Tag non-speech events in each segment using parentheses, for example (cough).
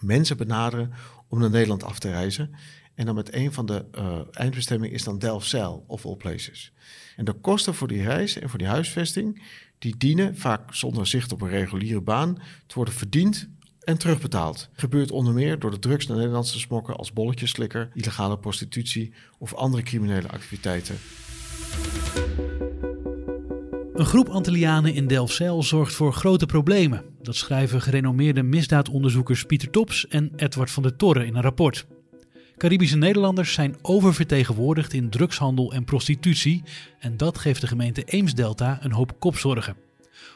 mensen benaderen om naar Nederland af te reizen. En dan met een van de uh, eindbestemmingen is dan Delfzijl of all places. En de kosten voor die reis en voor die huisvesting, die dienen vaak zonder zicht op een reguliere baan te worden verdiend en terugbetaald. Gebeurt onder meer door de drugs naar Nederland te smokken als bolletjeslikker, illegale prostitutie of andere criminele activiteiten. Een groep Antillianen in Delfzijl zorgt voor grote problemen. Dat schrijven gerenommeerde misdaadonderzoekers Pieter Tops en Edward van der Torre in een rapport. Caribische Nederlanders zijn oververtegenwoordigd in drugshandel en prostitutie en dat geeft de gemeente Eemsdelta een hoop kopzorgen.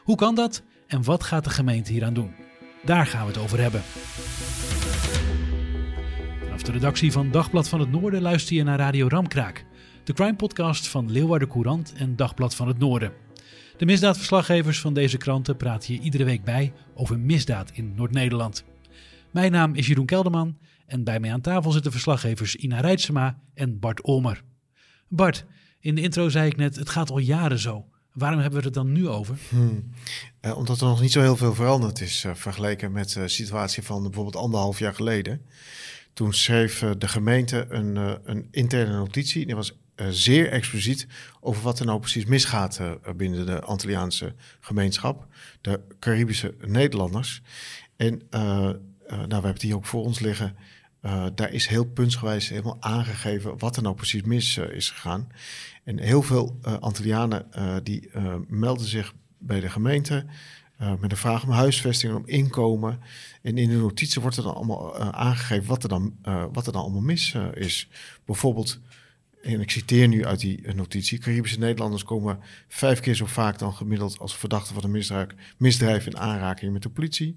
Hoe kan dat en wat gaat de gemeente hieraan doen? Daar gaan we het over hebben. Vanaf de redactie van Dagblad van het Noorden luister je naar Radio Ramkraak, de crime-podcast van Leeuwarden Courant en Dagblad van het Noorden. De misdaadverslaggevers van deze kranten praten je iedere week bij over misdaad in Noord-Nederland. Mijn naam is Jeroen Kelderman en bij mij aan tafel zitten verslaggevers Ina Rijtsema en Bart Olmer. Bart, in de intro zei ik net, het gaat al jaren zo. Waarom hebben we het dan nu over? Hmm. Uh, omdat er nog niet zo heel veel veranderd is uh, vergeleken met de situatie van bijvoorbeeld anderhalf jaar geleden. Toen schreef de gemeente een, een, interne notitie. Die was zeer expliciet over wat er nou precies misgaat binnen de Antilliaanse gemeenschap, de Caribische Nederlanders. En nou, we hebben het hier ook voor ons liggen. Daar is heel puntsgewijs helemaal aangegeven wat er nou precies mis is gegaan. En heel veel uh, Antillianen die melden zich bij de gemeente met een vraag om huisvesting om inkomen. En in de notitie wordt er dan allemaal aangegeven wat er dan, wat er dan allemaal mis is. Bijvoorbeeld, en ik citeer nu uit die notitie: Caribische Nederlanders komen vijf keer zo vaak dan gemiddeld als verdachten van een misdrijf, misdrijf in aanraking met de politie.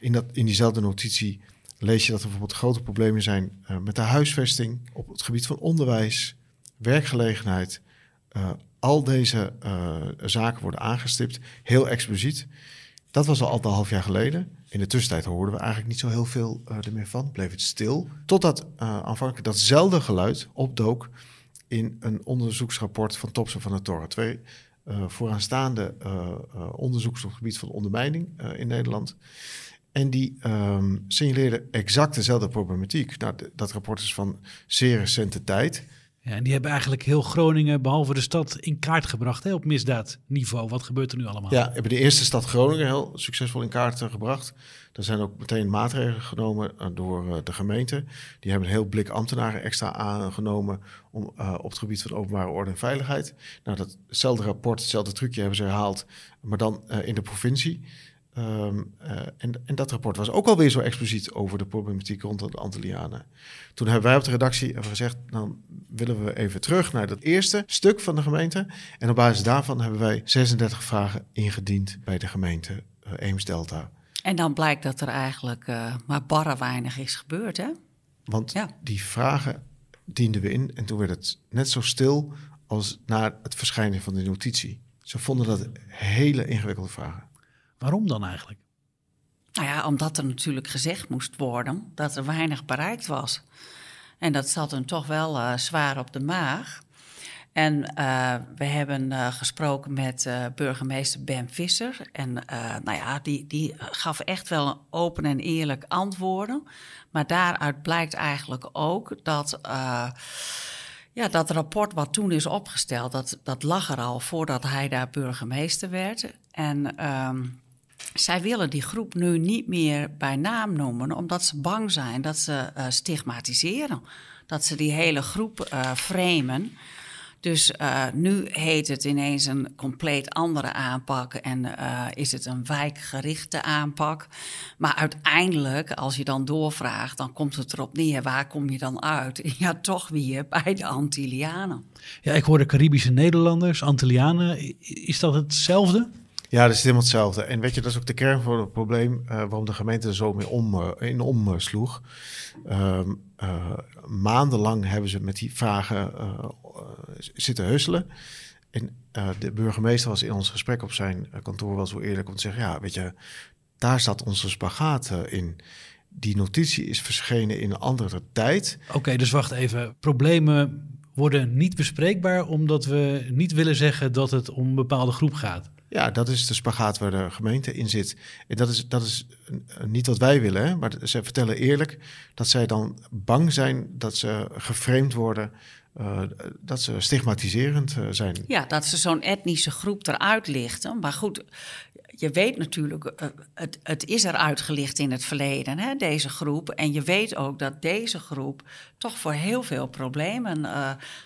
In, dat, in diezelfde notitie lees je dat er bijvoorbeeld grote problemen zijn uh, met de huisvesting, op het gebied van onderwijs, werkgelegenheid. Uh, al deze uh, zaken worden aangestipt, heel expliciet. Dat was al anderhalf jaar geleden. In de tussentijd hoorden we eigenlijk niet zo heel veel er meer van. Bleef het stil. Totdat aanvankelijk datzelfde geluid opdook in een onderzoeksrapport van Topsen van de Torre. Twee vooraanstaande onderzoekers op het gebied van ondermijning in Nederland. En die um, signaleerden exact dezelfde problematiek. Nou, dat rapport is van zeer recente tijd. Ja, en die hebben eigenlijk heel Groningen, behalve de stad, in kaart gebracht hè, op misdaadniveau. Wat gebeurt er nu allemaal? Ja, hebben de eerste stad Groningen heel succesvol in kaart gebracht. Er zijn ook meteen maatregelen genomen uh, door uh, de gemeente. Die hebben een heel blik ambtenaren extra aangenomen om, op het gebied van openbare orde en veiligheid. Nou, datzelfde rapport, hetzelfde trucje hebben ze herhaald, maar dan in de provincie. Um, uh, en, en, dat rapport was ook alweer zo expliciet over de problematiek rond de Antillianen. Toen hebben wij op de redactie gezegd, dan willen we even terug naar dat eerste stuk van de gemeente. En op basis daarvan hebben wij 36 vragen ingediend bij de gemeente uh, Eems-Delta. En dan blijkt dat er eigenlijk uh, maar barre weinig is gebeurd, hè? Want ja. die vragen dienden we in en toen werd het net zo stil als na het verschijnen van de notitie. Ze vonden dat hele ingewikkelde vragen. Waarom dan eigenlijk? Nou ja, omdat er natuurlijk gezegd moest worden dat er weinig bereikt was. En dat zat hem toch wel uh, zwaar op de maag. En uh, we hebben uh, gesproken met burgemeester Ben Visser. En nou ja, die, die gaf echt wel open en eerlijk antwoorden. Maar daaruit blijkt eigenlijk ook dat. Ja, dat rapport wat toen is opgesteld, dat, dat lag er al voordat hij daar burgemeester werd. En um, zij willen die groep nu niet meer bij naam noemen, omdat ze bang zijn dat ze eh, stigmatiseren. Dat ze die hele groep eh framen. Dus eh, nu heet het ineens een compleet andere aanpak en is het een wijkgerichte aanpak. Maar uiteindelijk, als je dan doorvraagt, dan komt het erop neer, waar kom je dan uit? (laughs) Ja, toch weer bij de Antillianen. Ja, ik hoorde Caribische Nederlanders, Antillianen. Is dat hetzelfde? Ja, dat is helemaal hetzelfde. En weet je, dat is ook de kern van het probleem eh, waarom de gemeente er zo mee om, eh, in omsloeg. Eh, maandenlang hebben ze met die vragen zitten husselen. En de burgemeester was in ons gesprek op zijn kantoor wel zo eerlijk om te zeggen: Ja, weet je, daar zat onze spagaat in. Die notitie is verschenen in een andere tijd. Oké, dus wacht even. Problemen worden niet bespreekbaar omdat we niet willen zeggen dat het om een bepaalde groep gaat. Ja, dat is de spagaat waar de gemeente in zit. En dat is, dat is niet wat wij willen, hè? maar ze vertellen eerlijk dat zij dan bang zijn dat ze geframed worden, eh, dat ze stigmatiserend eh, zijn. Ja, dat ze zo'n etnische groep eruit lichten. Maar goed, je weet natuurlijk, eh, het, het is eruit gelicht in het verleden, hè, deze groep. En je weet ook dat deze groep toch voor heel veel problemen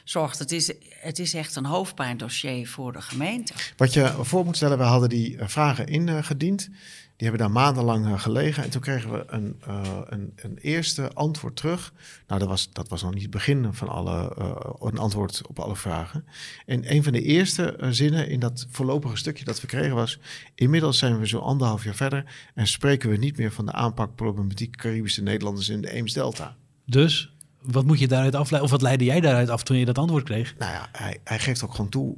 zorgt. Het is, het is echt een hoofdpijndossier voor de gemeente. Wat je voor moet stellen, we hadden die vragen ingediend. Die hebben daar maandenlang eh, gelegen. En toen kregen we een, eh, een, een eerste antwoord terug. Nou, dat was, dat was nog niet het begin van alle, eh, een antwoord op alle vragen. En een van de eerste zinnen in dat voorlopige stukje dat we kregen was... Inmiddels zijn we zo anderhalf jaar verder en spreken we niet meer van de aanpakproblematiek Caribische Nederlanders in de Eems-Delta. Dus wat moet je daaruit afleiden? Of wat leidde jij daaruit af toen je dat antwoord kreeg? Nou ja, hij, hij geeft ook gewoon toe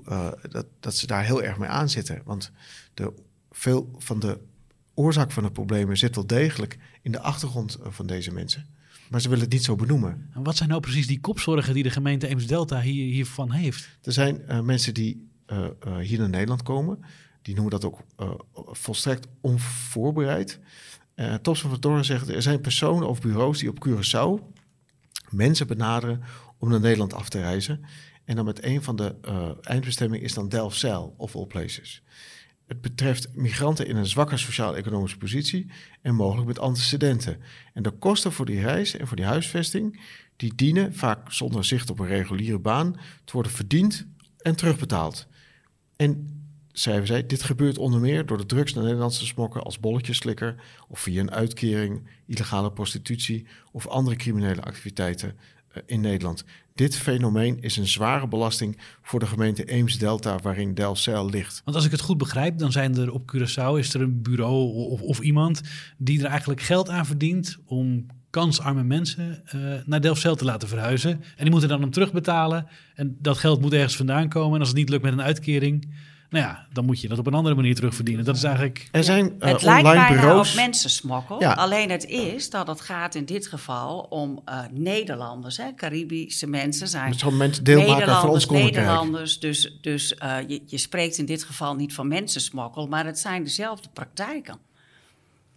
dat, dat ze daar heel erg mee aan zitten. Want de, veel van de oorzaak van de problemen zit wel degelijk in de achtergrond eh, van deze mensen. Maar ze willen het niet zo benoemen. En wat zijn nou precies die kopzorgen die de gemeente Eems-Delta hier, hiervan heeft? Er zijn eh, mensen die eh, hier naar Nederland komen. Die noemen dat ook volstrekt onvoorbereid. Uh, Tops van Toren zegt, er zijn personen of bureaus die op Curaçao mensen benaderen om naar Nederland af te reizen. En dan met een van de eindbestemmingen is dan Delfzijl of all places. Het betreft migranten in een zwakke sociaal-economische positie en mogelijk met antecedenten. En de kosten voor die reis en voor die huisvesting, die dienen, vaak zonder zicht op een reguliere baan, te worden verdiend en terugbetaald. En schrijven zij, dit gebeurt onder meer door de drugs naar Nederland te smokken als bolletjeslikker of via een uitkering, illegale prostitutie of andere criminele activiteiten uh, in Nederland. Dit fenomeen is een zware belasting voor de gemeente Eems-Delta waarin Delfzijl ligt. Want als ik het goed begrijp, dan zijn er op Curaçao is er een bureau of, of iemand die er eigenlijk geld aan verdient om kansarme mensen uh, naar Delfzijl te laten verhuizen. En die moeten dan hem terugbetalen. En dat geld moet ergens vandaan komen. En als het niet lukt met een uitkering, nou ja, dan moet je dat op een andere manier terugverdienen. Dat is eigenlijk. Er zijn uh, het online lijkt bijna bureaus. op mensensmokkel. Ja. Alleen het is dat het gaat in dit geval om uh, Nederlanders. Hè? Caribische mensen zijn Zo'n mensen deel maken van ons Nederlanders, koninkrijk. Nederlanders. Dus, dus uh, je, je spreekt in dit geval niet van mensensmokkel, maar het zijn dezelfde praktijken.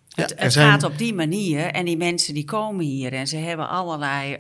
Ja, het het zijn- gaat op die manier en die mensen die komen hier en ze hebben allerlei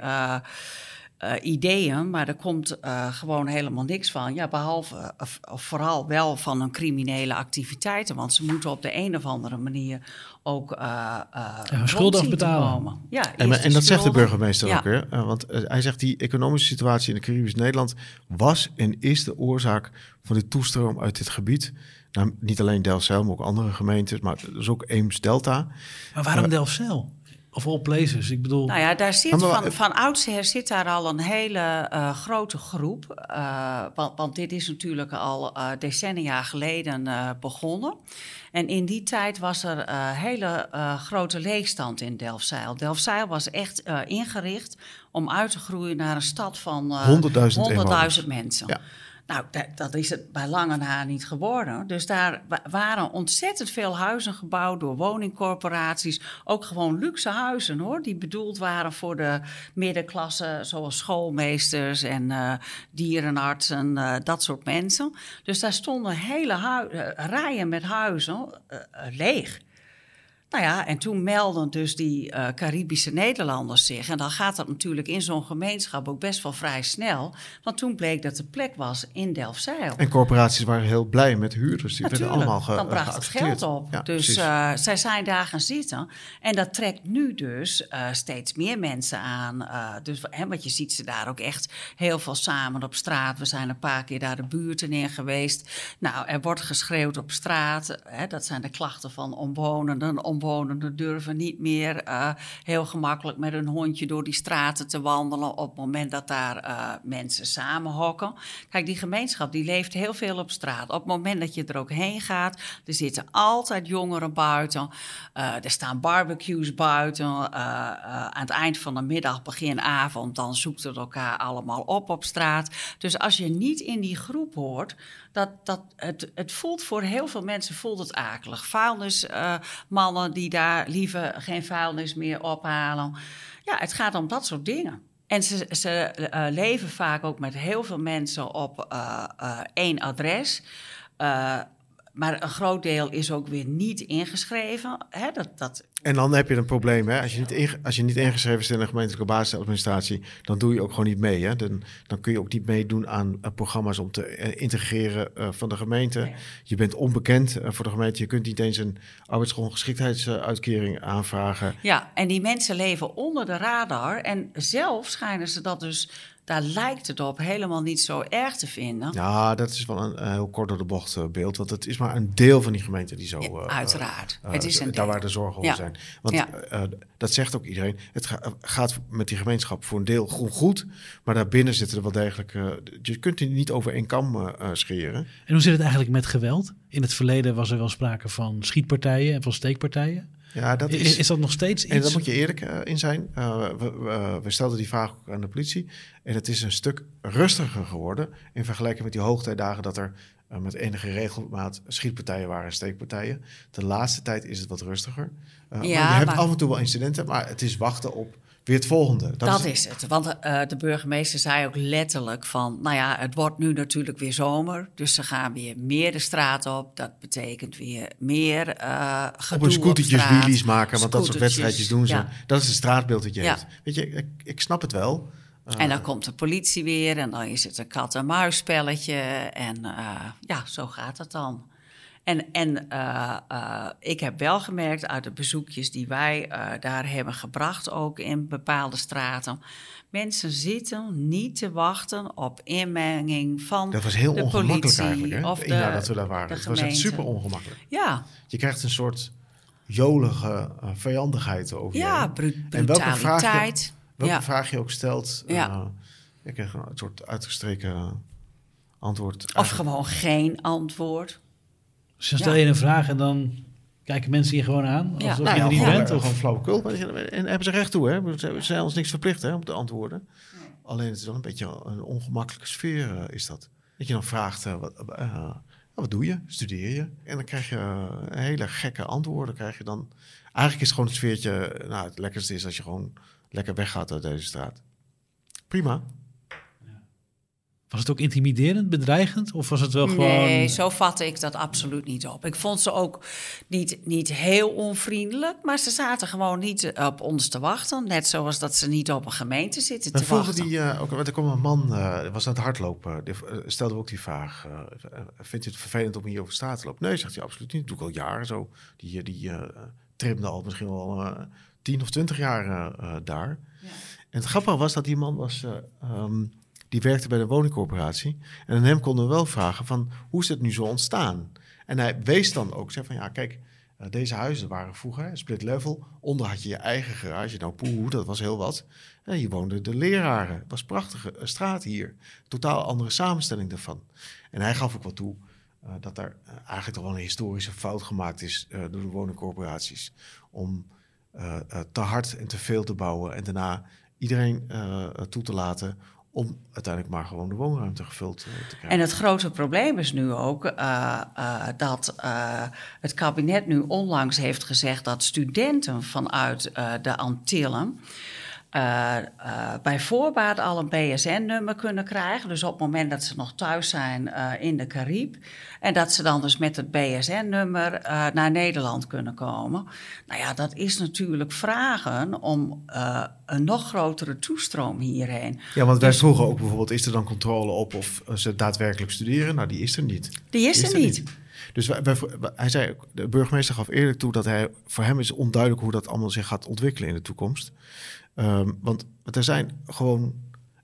eh, ideeën, maar er komt eh, gewoon helemaal niks van. Ja, behalve, eh, of, of vooral wel van hun criminele activiteiten, want ze moeten op de een of andere manier ook eh eh, hun schulden afbetalen. Ja, En, dat zegt de burgemeester Ja. ook. Hè? Uh, want uh, hij zegt die economische situatie in de Caribisch Nederland was en is de oorzaak van de toestroom uit dit gebied. Nou, niet alleen Delfzijl, maar ook andere gemeentes, maar dus ook Eems-Delta. Maar waarom Delfzijl? Of all places? Ik bedoel, Nou ja, daar zit van, van oudsher zit daar al een hele eh, grote groep. eh, want, want dit is natuurlijk al eh, decennia geleden eh, begonnen. En in die tijd was er eh hele eh, grote leegstand in Delfzijl. Delfzijl was echt eh, ingericht om uit te groeien naar een stad van eh, 100.000 100.000 mensen. Ja. Nou, dat, dat is het bij lange na niet geworden. Dus daar wa- waren ontzettend veel huizen gebouwd door woningcorporaties. Ook gewoon luxe huizen hoor, die bedoeld waren voor de middenklasse, zoals schoolmeesters en eh, dierenartsen, eh, dat soort mensen. Dus daar stonden hele eh, rijen met huizen leeg. Nou ja, en toen melden dus die eh, Caribische Nederlanders zich. En dan gaat dat natuurlijk in zo'n gemeenschap ook best wel vrij snel. Want toen bleek dat de plek was in Delfzijl. En corporaties waren heel blij met huurders. Die werden Natuurlijk, allemaal ge, dan bracht het geld op. Ja, dus eh, zij zijn daar gaan zitten. En dat trekt nu dus eh, steeds meer mensen aan. Dus, hè, want je ziet ze daar ook echt heel veel samen op straat. We zijn een paar keer daar de buurten in geweest. Nou, er wordt geschreeuwd op straat. Hè, dat zijn de klachten van omwonenden. Omwonenden durven niet meer eh, heel gemakkelijk met een hondje door die straten te wandelen... op het moment dat daar eh, mensen samenhokken. Kijk, die gemeenschap die leeft heel veel op straat. Op het moment dat je er ook heen gaat, er zitten altijd jongeren buiten. Eh, er staan barbecues buiten. Aan het eind van de middag, begin avond, dan zoekt het elkaar allemaal op op straat. Dus als je niet in die groep hoort, dat, dat, het, het voelt voor heel veel mensen voelt het akelig. Vuilnismannen die daar liever geen vuilnis meer ophalen. Ja, het gaat om dat soort dingen. En ze, ze eh, leven vaak ook met heel veel mensen op eh, eh, één adres. Maar een groot deel is ook weer niet ingeschreven. Hè, dat, dat, En dan heb je een probleem. Hè? Als, je niet als je niet ingeschreven is in de gemeentelijke basisadministratie, dan doe je ook gewoon niet mee. Hè? Dan, dan kun je ook niet meedoen aan eh, programma's om te eh, integreren eh, van de gemeente. Je bent onbekend voor de gemeente. Je kunt niet eens een arbeidsongeschiktheidsuitkering aanvragen. ja, en die mensen leven onder de radar. En zelf schijnen ze dat dus, daar lijkt het op, helemaal niet zo erg te vinden. Ja, dat is wel een eh, heel kort door de bocht eh, beeld. Want het is maar een deel van die gemeente die zo... Ja, eh, uiteraard. Het is een daar waar de zorgen over Ja. zijn. Want Ja. eh, dat zegt ook iedereen. Het ga- gaat met die gemeenschap voor een deel goed, goed. Maar daarbinnen zitten er wel degelijk... eh, je kunt die niet over één kam scheren. En hoe zit het eigenlijk met geweld? In het verleden was er wel sprake van schietpartijen en van steekpartijen. Ja, dat Is, is dat nog steeds iets? En daar moet je eerlijk eh, in zijn. Eh, we, we, we stelden die vraag ook aan de politie. En het is een stuk rustiger geworden. In vergelijking met die hoogtijdagen dat er eh, met enige regelmaat schietpartijen waren en steekpartijen. De laatste tijd is het wat rustiger. Eh, maar je hebt maar- af en toe wel incidenten, maar het is wachten op weer het volgende. Dat, is het. Want eh, de burgemeester zei ook letterlijk van... nou ja, het wordt nu natuurlijk weer zomer... dus ze gaan weer meer de straat op. Dat betekent weer meer eh gedoe op scootertjes wheelies maken, want dat soort wedstrijdjes doen ze. ja. Dat is het straatbeeld dat je Ja. hebt. Weet je, ik, ik snap het wel. Eh, En dan komt de politie weer en dan is het een kat-en-muisspelletje. En ja, zo gaat het dan. En, en eh, eh, ik heb wel gemerkt uit de bezoekjes die wij eh, daar hebben gebracht, ook in bepaalde straten. Mensen zitten niet te wachten op inmenging van dat was heel de ongemakkelijk politie eigenlijk. Hè? of de, jaar dat we daar waren. Het was echt super ongemakkelijk. Ja, Je krijgt een soort jolige vijandigheid over je ja heen. bru- En welke vraag je, brutaliteit. welke ja. vraag je ook stelt, Ja. je krijgt een soort uitgestreken antwoord. Of gewoon geen antwoord. Dus dan stel je een vraag en dan kijken mensen je gewoon aan. Alsof Nou je ja, er niet gewoon, bent. Of... gewoon flauwekul. En hebben ze recht toe, hè? Ze ze zijn ons niks verplicht hè, om te antwoorden. Alleen het is wel een beetje een ongemakkelijke sfeer, eh, is dat. Dat je dan vraagt, eh, wat, eh, nou, wat doe je? Studeer je? En dan krijg je hele gekke antwoorden. Krijg je dan... Eigenlijk is het gewoon het sfeertje... Nou, het lekkerste is als je gewoon lekker weggaat uit deze straat. Prima. Was het ook intimiderend, bedreigend? Of was het wel gewoon... Nee, zo vatte ik dat absoluut niet op. Ik vond ze ook niet, niet heel onvriendelijk, maar ze zaten gewoon niet op ons te wachten. Net zoals dat ze niet op een gemeente zitten Maar te wachten. die, eh, ook, want er kwam een man, eh was aan het hardlopen, die eh, stelde ook die vraag. eh, eh, vindt u het vervelend om hier over straat te lopen? Nee, zegt hij, absoluut niet. Dat doe ik al jaren zo. Die, eh, die eh trimde al misschien wel eh, tien of twintig jaar eh, eh, daar. En het grappige was dat die man was, eh, ehm, die werkte bij de woningcorporatie. En hem konden we wel vragen van, hoe is het nu zo ontstaan? En hij wees dan ook, zei van, ja, kijk... eh, deze huizen waren vroeger split level. Onder had je je eigen garage. Nou, poeh, dat was heel wat. En hier woonden de leraren. Het was een prachtige eh, straat hier. Totaal andere samenstelling daarvan. En hij gaf ook wel toe eh, dat er eigenlijk toch wel een historische fout gemaakt is door de woningcorporaties. Om te hard en te veel te bouwen en daarna iedereen toe te laten om uiteindelijk maar gewoon de woonruimte gevuld eh, te krijgen. En het grote probleem is nu ook eh, eh, dat eh, het kabinet nu onlangs heeft gezegd dat studenten vanuit de Antillen eh, eh, bij voorbaat al een BSN-nummer kunnen krijgen. Dus op het moment dat ze nog thuis zijn eh, in de Caribe. En dat ze dan dus met het BSN-nummer naar Nederland kunnen komen. Nou ja, dat is natuurlijk vragen om een nog grotere toestroom hierheen. Ja, want wij Dus- vroegen ook bijvoorbeeld, is er dan controle op of ze daadwerkelijk studeren? Nou, die is er niet. Die is er niet. Dus wij, wij- hij zei, de burgemeester gaf eerlijk toe dat hij, voor hem is onduidelijk hoe dat allemaal zich gaat ontwikkelen in de toekomst. Ehm, want er zijn gewoon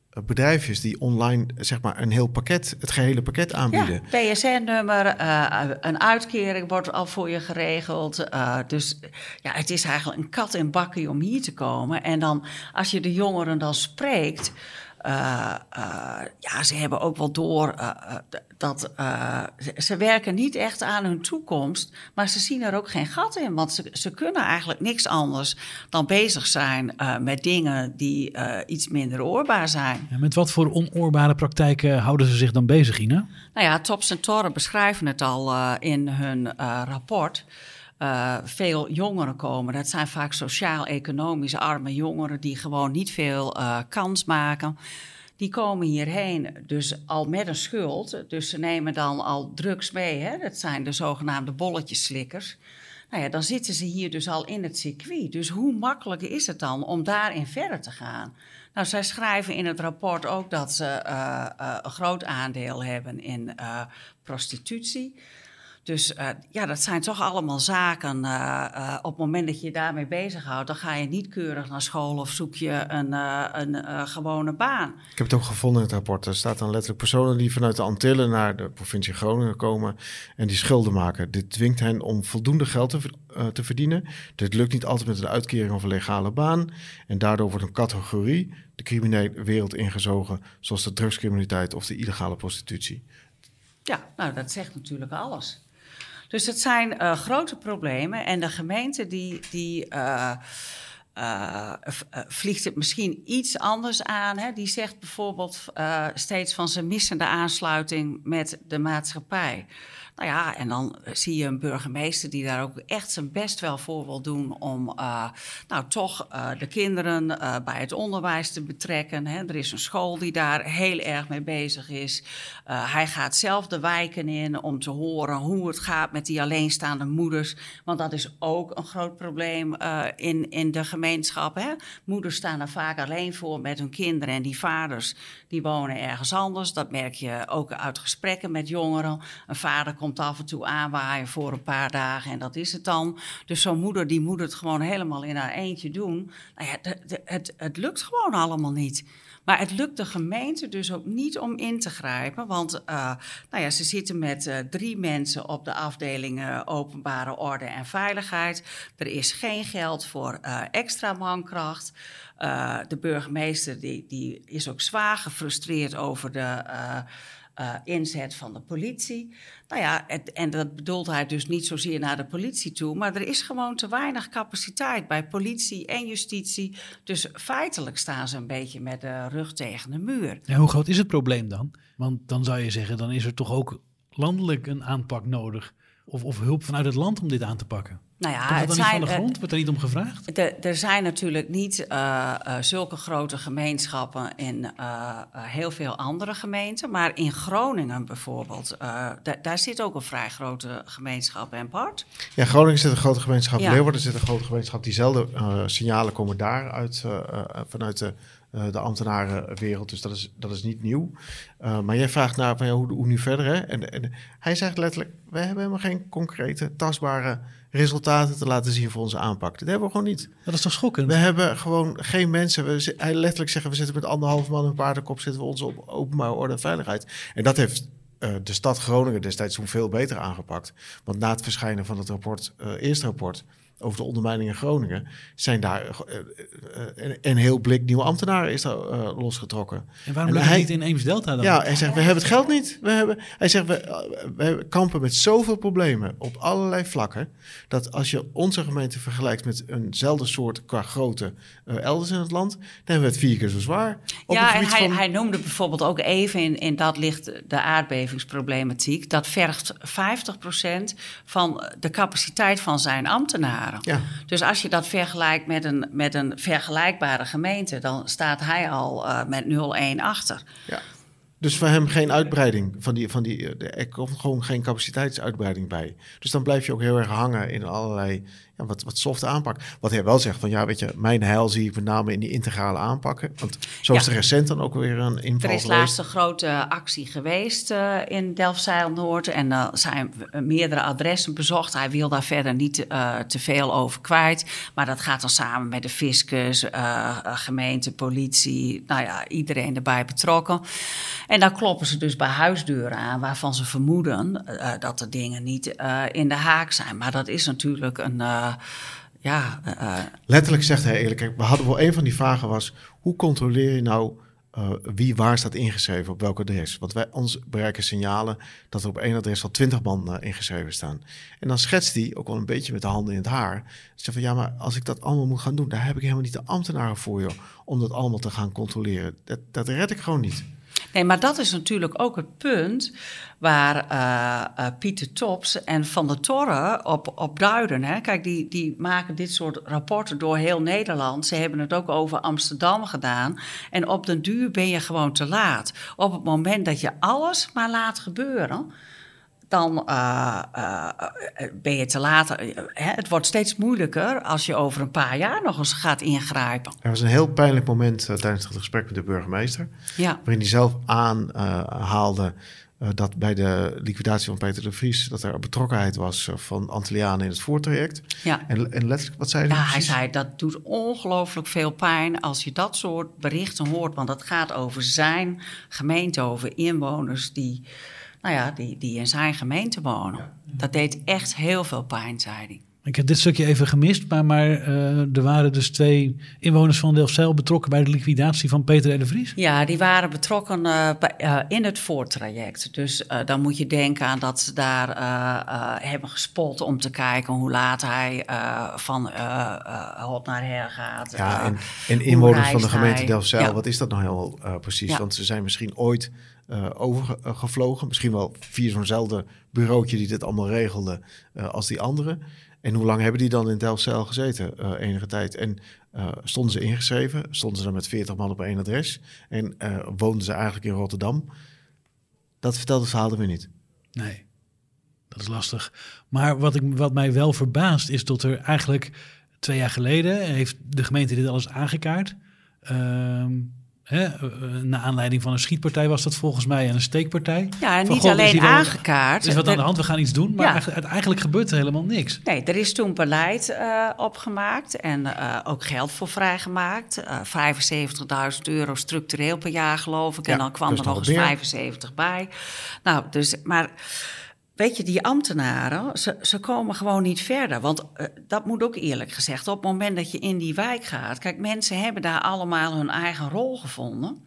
eh, bedrijfjes die online zeg maar een heel pakket, het gehele pakket aanbieden. Ja, PSN-nummer, eh, een uitkering wordt al voor je geregeld. eh, dus ja, het is eigenlijk een kat in bakkie om hier te komen. En dan, als je de jongeren dan spreekt... eh, eh, ja, ze hebben ook wel door eh, dat ze, ze werken niet echt aan hun toekomst, maar ze zien er ook geen gat in, want ze, ze kunnen eigenlijk niks anders dan bezig zijn met dingen die iets minder oorbaar zijn. En met wat voor onoorbare praktijken houden ze zich dan bezig, Ina? Nou ja, Tops en Toren beschrijven het al in hun rapport. Eh, veel jongeren komen. Dat zijn vaak sociaal-economisch arme jongeren die gewoon niet veel eh, kans maken. Die komen hierheen dus al met een schuld. Dus ze nemen dan al drugs mee. Hè? Dat zijn de zogenaamde bolletjeslikkers. Nou ja, dan zitten ze hier dus al in het circuit. Dus hoe makkelijk is het dan om daarin verder te gaan? Nou, zij schrijven in het rapport ook dat ze eh, een groot aandeel hebben in prostitutie. Dus eh, ja, dat zijn toch allemaal zaken. eh, eh, op het moment dat je je daarmee bezighoudt, dan ga je niet keurig naar school of zoek je een, een gewone baan. Ik heb het ook gevonden in het rapport. Er staat dan letterlijk personen die vanuit de Antillen naar de provincie Groningen komen en die schulden maken. Dit dwingt hen om voldoende geld te, te verdienen. Dit lukt niet altijd met een uitkering of een legale baan. En daardoor wordt een categorie de criminele wereld ingezogen, zoals de drugscriminaliteit of de illegale prostitutie. Ja, nou, dat zegt natuurlijk alles. Dus het zijn eh, grote problemen. En de gemeente die, die v- eh, vliegt het misschien iets anders aan. Hè? Die zegt bijvoorbeeld steeds van ze missen de aansluiting met de maatschappij. Nou ja, en dan zie je een burgemeester die daar ook echt zijn best wel voor wil doen om eh, nou toch eh, de kinderen eh, bij het onderwijs te betrekken. Hè. Er is een school die daar heel erg mee bezig is. Eh, hij gaat zelf de wijken in om te horen hoe het gaat met die alleenstaande moeders. Want dat is ook een groot probleem eh, in, in de gemeenschap. Hè. Moeders staan er vaak alleen voor met hun kinderen en die vaders die wonen ergens anders. Dat merk je ook uit gesprekken met jongeren. Een vader komt af en toe aanwaaien voor een paar dagen en dat is het dan. Dus zo'n moeder die moet het gewoon helemaal in haar eentje doen. Nou ja, het, het lukt gewoon allemaal niet. Maar het lukt de gemeente dus ook niet om in te grijpen. Want eh, nou ja, ze zitten met eh, drie mensen op de afdeling eh, openbare orde en veiligheid. Er is geen geld voor extra mankracht. De burgemeester die, die is ook zwaar gefrustreerd over de eh, inzet van de politie. Nou ja, het- en dat bedoelt hij dus niet zozeer naar de politie toe, maar er is gewoon te weinig capaciteit bij politie en justitie. Dus feitelijk staan ze een beetje met de rug tegen de muur. Ja, hoe groot is het probleem dan? Want dan zou je zeggen, dan is er toch ook landelijk een aanpak nodig. Of, of hulp vanuit het land om dit aan te pakken. Nou ja, Komt dat het niet van zijn, de grond? Wordt er niet om gevraagd? Er, er zijn natuurlijk niet eh, eh, zulke grote gemeenschappen in eh, heel veel andere gemeenten. Maar in Groningen bijvoorbeeld, eh, da- daar zit ook een vrij grote gemeenschap en Bart. Ja, Groningen zit een grote gemeenschap. Ja. Leeuwarden zit een grote gemeenschap. Diezelfde eh, signalen komen daar uit, eh, eh, vanuit de, de ambtenarenwereld. Dus dat is, dat is niet nieuw. Eh, maar jij vraagt naar van, ja, hoe, hoe nu verder. Hè? En, en hij zegt letterlijk, wij hebben helemaal geen concrete, tastbare resultaten te laten zien voor onze aanpak. Dat hebben we gewoon niet. Dat is toch schokkend? We hebben gewoon geen mensen. We, hij letterlijk zeggen, we zitten met anderhalf man en een paardenkop... zitten we onze op openbare orde en veiligheid. En dat heeft eh, de stad Groningen destijds toen veel beter aangepakt. Want na het verschijnen van het rapport, eh, eerste rapport... over de ondermijning in Groningen... zijn daar eh, eh, eh, een, een heel blik nieuwe ambtenaren is daar, losgetrokken. en waarom het hij- niet in Eems-Delta dan? Ja, hij zegt, we hebben het geld niet. We hebben, hij zegt, we, we kampen met zoveel problemen op allerlei vlakken... dat als je onze gemeente vergelijkt met eenzelfde soort qua grootte eh, elders in het land... dan hebben we het vier keer zo zwaar. Op het ja, en gebied hij, van- hij noemde bijvoorbeeld ook even, in, in dat ligt de aardbevingsproblematiek... dat vergt 50% van de capaciteit van zijn ambtenaren. Ja. Dus als je dat vergelijkt met een, met een vergelijkbare gemeente, dan staat hij al eh, met 0-1 achter. Ja. Dus voor hem geen uitbreiding van die, van die eh, er komt gewoon geen capaciteitsuitbreiding bij. Dus dan blijf je ook heel erg hangen in allerlei ja, wat, wat soft aanpak. Wat hij wel zegt van ja, weet je, mijn heil zie ik met name in die integrale aanpakken. Want zo is Ja. er recent dan ook weer een inval Er is laatst een grote actie geweest eh, in Delfzijl-Noord. En er zijn w- meerdere adressen bezocht. Hij wil daar verder niet eh, te veel over kwijt. Maar dat gaat dan samen met de fiscus, eh, eh, gemeente, politie. Nou ja, iedereen erbij betrokken. En dan kloppen ze dus bij huisdeuren aan... waarvan ze vermoeden eh, dat de dingen niet eh, in de haak zijn. Maar dat is natuurlijk een... eh, ja, eh, Letterlijk zegt hij eerlijk, we hadden wel een van die vragen was, hoe controleer je nou eh, wie waar staat ingeschreven, op welk adres? Want wij ons bereiken signalen dat er op één adres al twintig man eh, ingeschreven staan. En dan schetst hij, ook wel een beetje met de handen in het haar, zegt van ja, maar als ik dat allemaal moet gaan doen, daar heb ik helemaal niet de ambtenaren voor, joh, om dat allemaal te gaan controleren. Dat, dat red ik gewoon niet. Nee, maar dat is natuurlijk ook het punt waar eh, eh, Pieter Tops en Van der Torre op, op duiden. Hè. Kijk, die, die maken dit soort rapporten door heel Nederland. Ze hebben het ook over Amsterdam gedaan. En op den duur ben je gewoon te laat. Op het moment dat je alles maar laat gebeuren dan eh, eh, eh, ben je te laat. Hè, Het wordt steeds moeilijker als je over een paar jaar nog eens gaat ingrijpen. Er was een heel pijnlijk moment tijdens het gesprek met de burgemeester. Ja. waarin hij zelf aanhaalde dat bij de liquidatie van Peter de Vries... dat er betrokkenheid was van Antillianen in het voortraject. Ja. En, en letterlijk, wat zei hij Ja, hij zei dat doet ongelooflijk veel pijn als je dat soort berichten hoort. Want dat gaat over zijn gemeente, over inwoners die, nou ja, die, die in zijn gemeente wonen. Dat deed echt heel veel pijn, zei hij. Ik heb dit stukje even gemist, maar, maar eh, er waren dus twee inwoners van Delfzijl betrokken bij de liquidatie van Peter R. de Vries. Ja, die waren betrokken eh, bij- eh, in het voortraject. Dus eh, dan moet je denken aan dat ze daar eh, eh, hebben gespot om te kijken hoe laat hij eh, van hot naar her gaat. Ja, en, en inwoners van de gemeente. Delfzijl, Ja. wat is dat nou heel precies? Ja. Want ze zijn misschien ooit eh, overgevlogen. Misschien wel via zo'nzelfde bureautje die dit allemaal regelde eh, als die andere. En hoe lang hebben die dan in Delfzijl gezeten? Eh, enige tijd. En stonden ze ingeschreven? Stonden ze dan met 40 man op één adres? En woonden ze eigenlijk in Rotterdam? Dat vertelt het verhaal er weer niet. Nee, dat is lastig. Maar wat, ik, wat mij wel verbaast is dat er eigenlijk twee jaar geleden heeft de gemeente dit alles aangekaart. Ehm hè, eh, naar aanleiding van een schietpartij was dat volgens mij en een steekpartij. Ja, en Van, niet is alleen wel- aangekaart. Er is wat aan de hand, we gaan iets doen. Maar Ja. eigenlijk, gebeurt er helemaal niks. Nee, er is toen beleid eh, opgemaakt en eh, ook geld voor vrijgemaakt. Eh 75.000 euro structureel per jaar, geloof ik. Ja, en dan kwam er nog eens meer. 75 bij. Nou, dus, maar weet je, die ambtenaren, ze, ze komen gewoon niet verder. Want eh, dat moet ook eerlijk gezegd. Op het moment dat je in die wijk gaat... Kijk, mensen hebben daar allemaal hun eigen rol gevonden...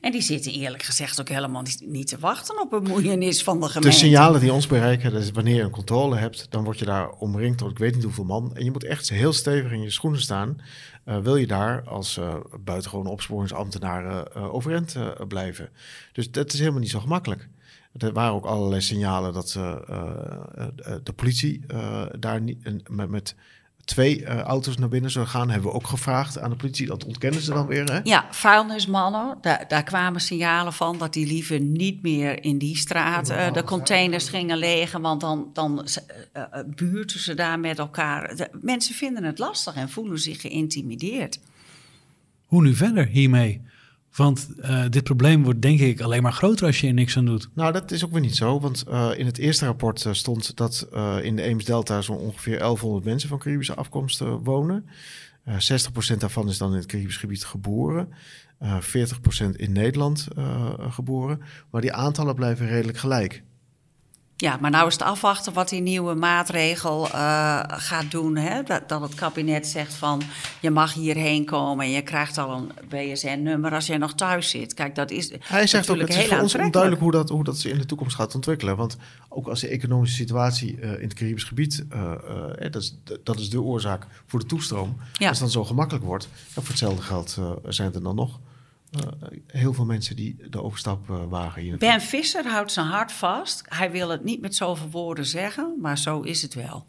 En die zitten eerlijk gezegd ook helemaal niet, te wachten op bemoeienis van de De gemeente. signalen die ons bereiken, dat is wanneer je een controle hebt, dan word je daar omringd door ik weet niet hoeveel man. En je moet echt heel stevig in je schoenen staan. eh, wil je daar als eh buitengewone opsporingsambtenaren eh, overeind blijven. Dus dat is helemaal niet zo gemakkelijk. Er waren ook allerlei signalen dat eh, eh, eh, de politie eh, daar niet, met, met twee eh, auto's naar binnen zou gaan. Hebben we ook gevraagd aan de politie. Dat ontkennen ze dan weer. Hè? Ja, vuilnismannen, daar, daar kwamen signalen van dat die liever niet meer in die straat de containers gingen legen, want dan, dan buurten ze daar met elkaar. De, mensen vinden het lastig en voelen zich geïntimideerd. Hoe nu verder hiermee? Want eh, dit probleem wordt denk ik alleen maar groter als je er niks aan doet. Nou, dat is ook weer niet zo. Want eh, in het eerste rapport eh, stond dat in de Eems-Delta zo'n ongeveer 1100 mensen van Caribische afkomst wonen. Eh 60% daarvan is dan in het Caribisch gebied geboren. Eh 40% in Nederland geboren. Maar die aantallen blijven redelijk gelijk. Ja, maar nou is het afwachten wat die nieuwe maatregel eh, gaat doen. Hè? Dat, dat het kabinet zegt van je mag hierheen komen en je krijgt al een BSN-nummer als je nog thuis zit. Kijk, dat is Hij zegt ook, het is heel voor ons onduidelijk hoe dat, hoe dat zich in de toekomst gaat ontwikkelen. Want ook als de economische situatie eh, in het Caribisch gebied, eh, dat, is, dat is de oorzaak voor de toestroom. Ja. Als het dan zo gemakkelijk wordt, dan voor hetzelfde geld zijn er dan nog heel veel mensen die de overstap eh, wagen. Hier Ben Visser houdt zijn hart vast. Hij wil het niet met zoveel woorden zeggen, maar zo is het wel.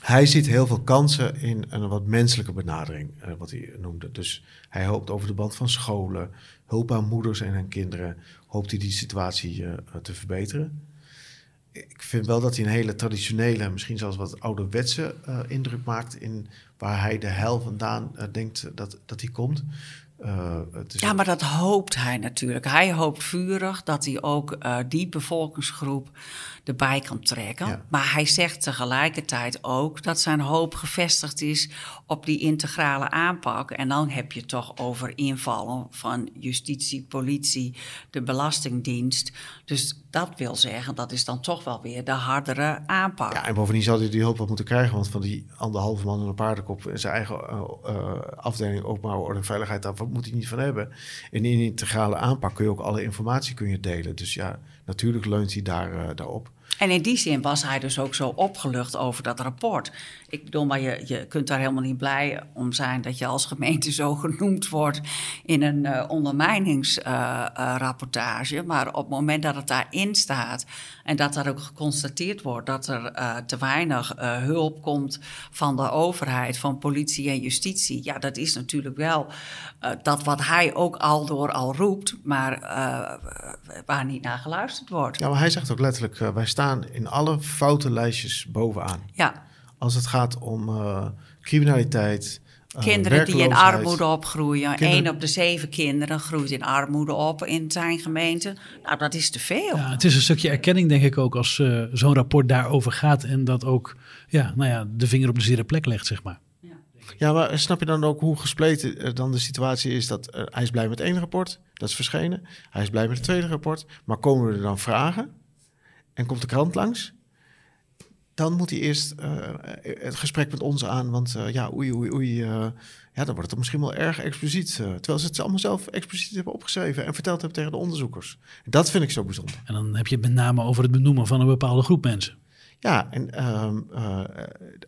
Hij ziet heel veel kansen in een wat menselijke benadering, eh, wat hij noemde. Dus hij hoopt over de band van scholen, hulp aan moeders en aan kinderen, hoopt hij die situatie eh, te verbeteren. Ik vind wel dat hij een hele traditionele, misschien zelfs wat ouderwetse eh, indruk maakt in waar hij de hel vandaan eh, denkt dat, dat hij komt. Eh, het is Ja, maar dat hoopt hij natuurlijk. Hij hoopt vurig dat hij ook die bevolkingsgroep erbij kan trekken. Ja. Maar hij zegt tegelijkertijd ook dat zijn hoop gevestigd is op die integrale aanpak. En dan heb je toch over invallen van justitie, politie, de Belastingdienst. Dus dat wil zeggen, dat is dan toch wel weer de hardere aanpak. Ja, en bovendien zou hij die hulp wel moeten krijgen, want van die anderhalve man en een paardenkop in zijn eigen eh, eh, afdeling openbare orde en veiligheid, daar moet hij niet van hebben. En in die integrale aanpak kun je ook alle informatie kun je delen. Dus ja, natuurlijk leunt hij daar, eh, daarop. En in die zin was hij dus ook zo opgelucht over dat rapport. Ik bedoel, maar je, je kunt daar helemaal niet blij om zijn dat je als gemeente zo genoemd wordt in een eh ondermijningsrapportage. maar op het moment dat het daarin staat en dat daar ook geconstateerd wordt dat er eh, te weinig eh, hulp komt van de overheid, van politie en justitie. Ja, dat is natuurlijk wel dat wat hij ook al door al roept, maar waar niet naar geluisterd wordt. Ja, maar hij zegt ook letterlijk, wij staan in alle foute lijstjes bovenaan. ja. Als het gaat om eh, criminaliteit, eh, Kinderen die in armoede opgroeien. Kinderen- Eén op de zeven kinderen groeit in armoede op in zijn gemeente. Nou, dat is te veel. Ja, het is een stukje erkenning, denk ik ook, als eh, zo'n rapport daarover gaat en dat ook ja, nou ja, de vinger op de zere plek legt, zeg maar. Ja, maar snap je dan ook hoe gespleten dan de situatie is dat hij is blij met één rapport, dat is verschenen. Hij is blij met het tweede rapport, maar komen er dan vragen en komt de krant langs? Dan moet hij eerst eh, het gesprek met ons aan, want eh, ja, oei, oei, oei, eh, ja, dan wordt het misschien wel erg expliciet. terwijl ze het allemaal zelf expliciet hebben opgeschreven en verteld hebben tegen de onderzoekers. Dat vind ik zo bijzonder. En dan heb je het met name over het benoemen van een bepaalde groep mensen. Ja, en ehm, eh,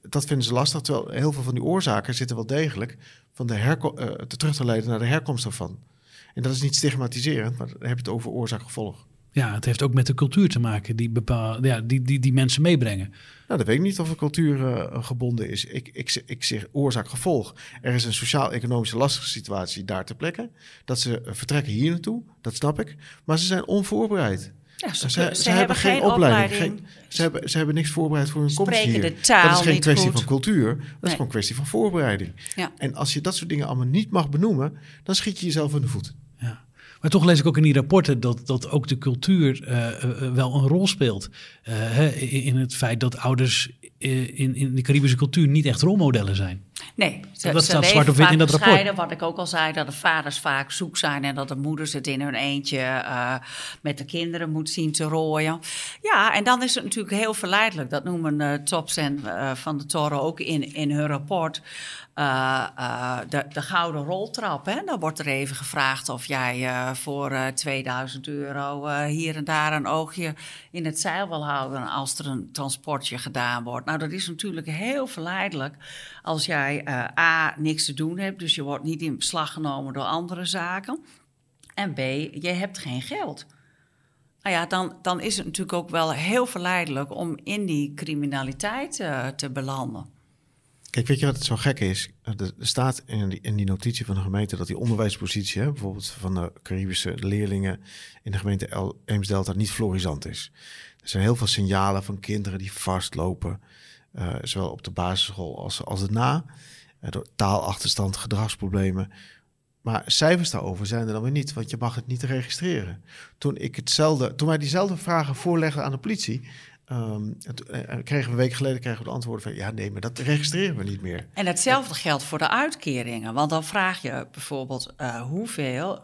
dat vinden ze lastig. Terwijl heel veel van die oorzaken zitten wel degelijk van de eh, te terug te leiden naar de herkomst daarvan. En dat is niet stigmatiserend, maar dan heb je het over oorzaak-gevolg. Ja, het heeft ook met de cultuur te maken die, bepaal, ja, die, die, die mensen meebrengen. Nou, dat weet ik niet of de cultuur eh, gebonden is. Ik, ik, ik zeg oorzaak-gevolg. Er is een sociaal-economische lastige situatie daar ter plekke. Dat ze eh, vertrekken hier naartoe, dat snap ik. Maar ze zijn onvoorbereid. Ja, Ze, ze, ze, hebben geen opleiding. Geen, ze, hebben, ze hebben niks voorbereid voor hun komst Spreken hier. de taal dat is geen kwestie goed. van cultuur. Dat is gewoon een kwestie van voorbereiding. Ja. En als je dat soort dingen allemaal niet mag benoemen, dan schiet je jezelf in de voet. Maar toch lees ik ook in die rapporten dat, dat ook de cultuur eh, eh, eh, wel een rol speelt. In, het feit dat ouders in, in de Caribische cultuur niet echt rolmodellen zijn. Nee, ze, Dat ze staat zwart op wit in dat rapport. Wat ik ook al zei, dat de vaders vaak zoek zijn... en dat de moeders het in hun eentje eh, met de kinderen moet zien te rooien. Ja, en dan is het natuurlijk heel verleidelijk. Dat noemen eh Tops en eh, Van de Toren ook in, in hun rapport... eh, eh, de, de gouden roltrap. Hè? Dan wordt er even gevraagd of jij eh, voor eh 2000 euro... eh, hier en daar een oogje in het zeil wil houden... als er een transportje gedaan wordt. Nou, dat is natuurlijk heel verleidelijk als jij eh, A, niks te doen hebt, dus je wordt niet in beslag genomen door andere zaken. En B, je hebt geen geld. Nou ja, dan, dan is het natuurlijk ook wel heel verleidelijk om in die criminaliteit eh, te belanden. Kijk, weet je wat het zo gek is? Er er staat in die, in die notitie van de gemeente dat die onderwijspositie, hè, bijvoorbeeld van de Caribische leerlingen in de gemeente El- Eemsdelta, niet florisant is. Er zijn heel veel signalen van kinderen die vastlopen, eh, zowel op de basisschool als, als daarna. Eh, door taalachterstand, gedragsproblemen. Maar cijfers daarover zijn er dan weer niet, want je mag het niet registreren. Toen, ik hetzelfde, toen wij diezelfde vragen voorlegden aan de politie, ehm, het- eh, kregen we een week geleden kregen we de antwoorden van ja, nee, maar dat registreren we niet meer. En hetzelfde geldt voor de uitkeringen. Want dan vraag je bijvoorbeeld hoeveel,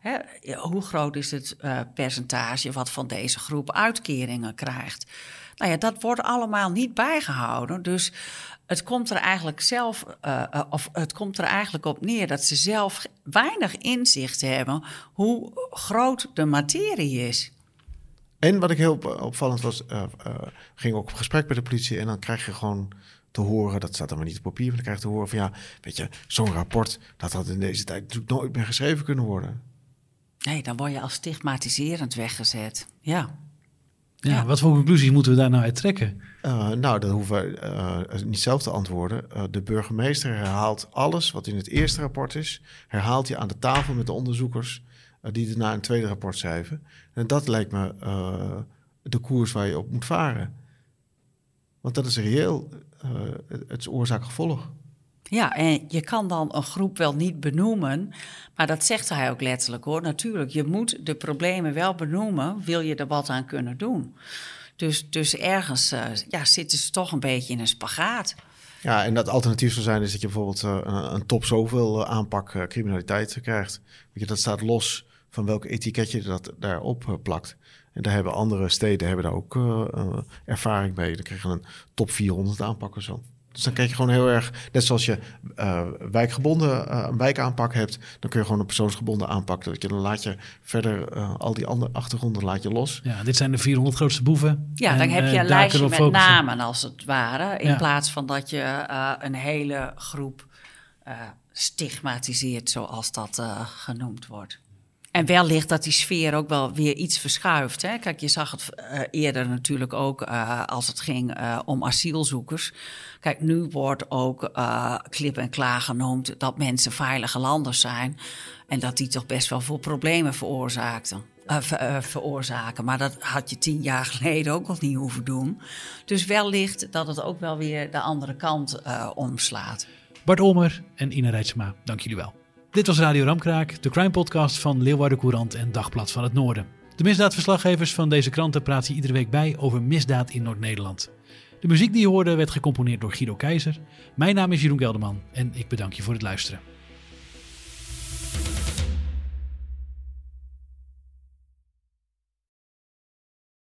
hè, hoe groot is het percentage wat van deze groep uitkeringen krijgt. Nou ja, dat wordt allemaal niet bijgehouden. Dus het komt er eigenlijk zelf, eh, eh, of het komt er eigenlijk op neer dat ze zelf weinig inzicht hebben hoe groot de materie is. En wat ik heel op- opvallend was, eh, eh, ging ook op gesprek met de politie en dan krijg je gewoon te horen, dat staat dan maar niet op papier, maar dan krijg je te horen van ja, weet je, zo'n rapport, dat had in deze tijd natuurlijk nooit meer geschreven kunnen worden. Nee, dan word je als stigmatiserend weggezet. Ja. Ja, Ja. Wat voor conclusies moeten we daar nou uit trekken? Eh, nou, dat hoeven we eh, niet zelf te antwoorden. Eh, de burgemeester herhaalt alles wat in het eerste rapport is, herhaalt hij aan de tafel met de onderzoekers die daarna een tweede rapport schrijven. En dat lijkt me eh, de koers waar je op moet varen. Want dat is reëel, eh, het het is oorzaak-gevolg. Ja, en je kan dan een groep wel niet benoemen, maar dat zegt hij ook letterlijk hoor. Natuurlijk, je moet de problemen wel benoemen, wil je er wat aan kunnen doen. Dus, dus ergens eh, ja, zitten ze toch een beetje in een spagaat. Ja, en dat alternatief zou zijn is dat je bijvoorbeeld eh, een, een top zoveel eh, aanpak criminaliteit krijgt. Weet je, dat staat los van welk etiket je dat daarop plakt. En daar hebben andere steden hebben daar ook ervaring mee. Dan krijg je een top 400 aanpak of zo. Dus dan krijg je gewoon heel erg, net zoals je eh, wijkgebonden eh, een wijkaanpak hebt, dan kun je gewoon een persoonsgebonden aanpak. Dat je dan laat je verder eh, al die andere achtergronden laat je los. Ja, dit zijn de 400 grootste boeven. Ja, En, dan heb je een lijstje met focussen. namen als het ware. In Ja. plaats van dat je eh, een hele groep eh, stigmatiseert, zoals dat eh, genoemd wordt. En wellicht dat die sfeer ook wel weer iets verschuift. Hè? Kijk, je zag het eh, eerder natuurlijk ook eh, als het ging eh, om asielzoekers. Kijk, nu wordt ook klip en klaar genoemd dat mensen veilige landers zijn. En dat die toch best wel veel problemen veroorzaakten. ver- veroorzaken. Maar dat had je tien jaar (laughs) geleden ook nog niet hoeven doen. Dus wellicht dat het ook wel weer de andere kant omslaat. Bart Olmer en Ina Rijtsema, dank jullie wel. Dit was Radio Ramkraak, de crime podcast van Leeuwarden Courant en Dagblad van het Noorden. De misdaadverslaggevers van deze kranten praten iedere week bij over misdaad in Noord-Nederland. De muziek die je hoorde werd gecomponeerd door Guido Keizer. Mijn naam is Jeroen Gelderman en ik bedank je voor het luisteren.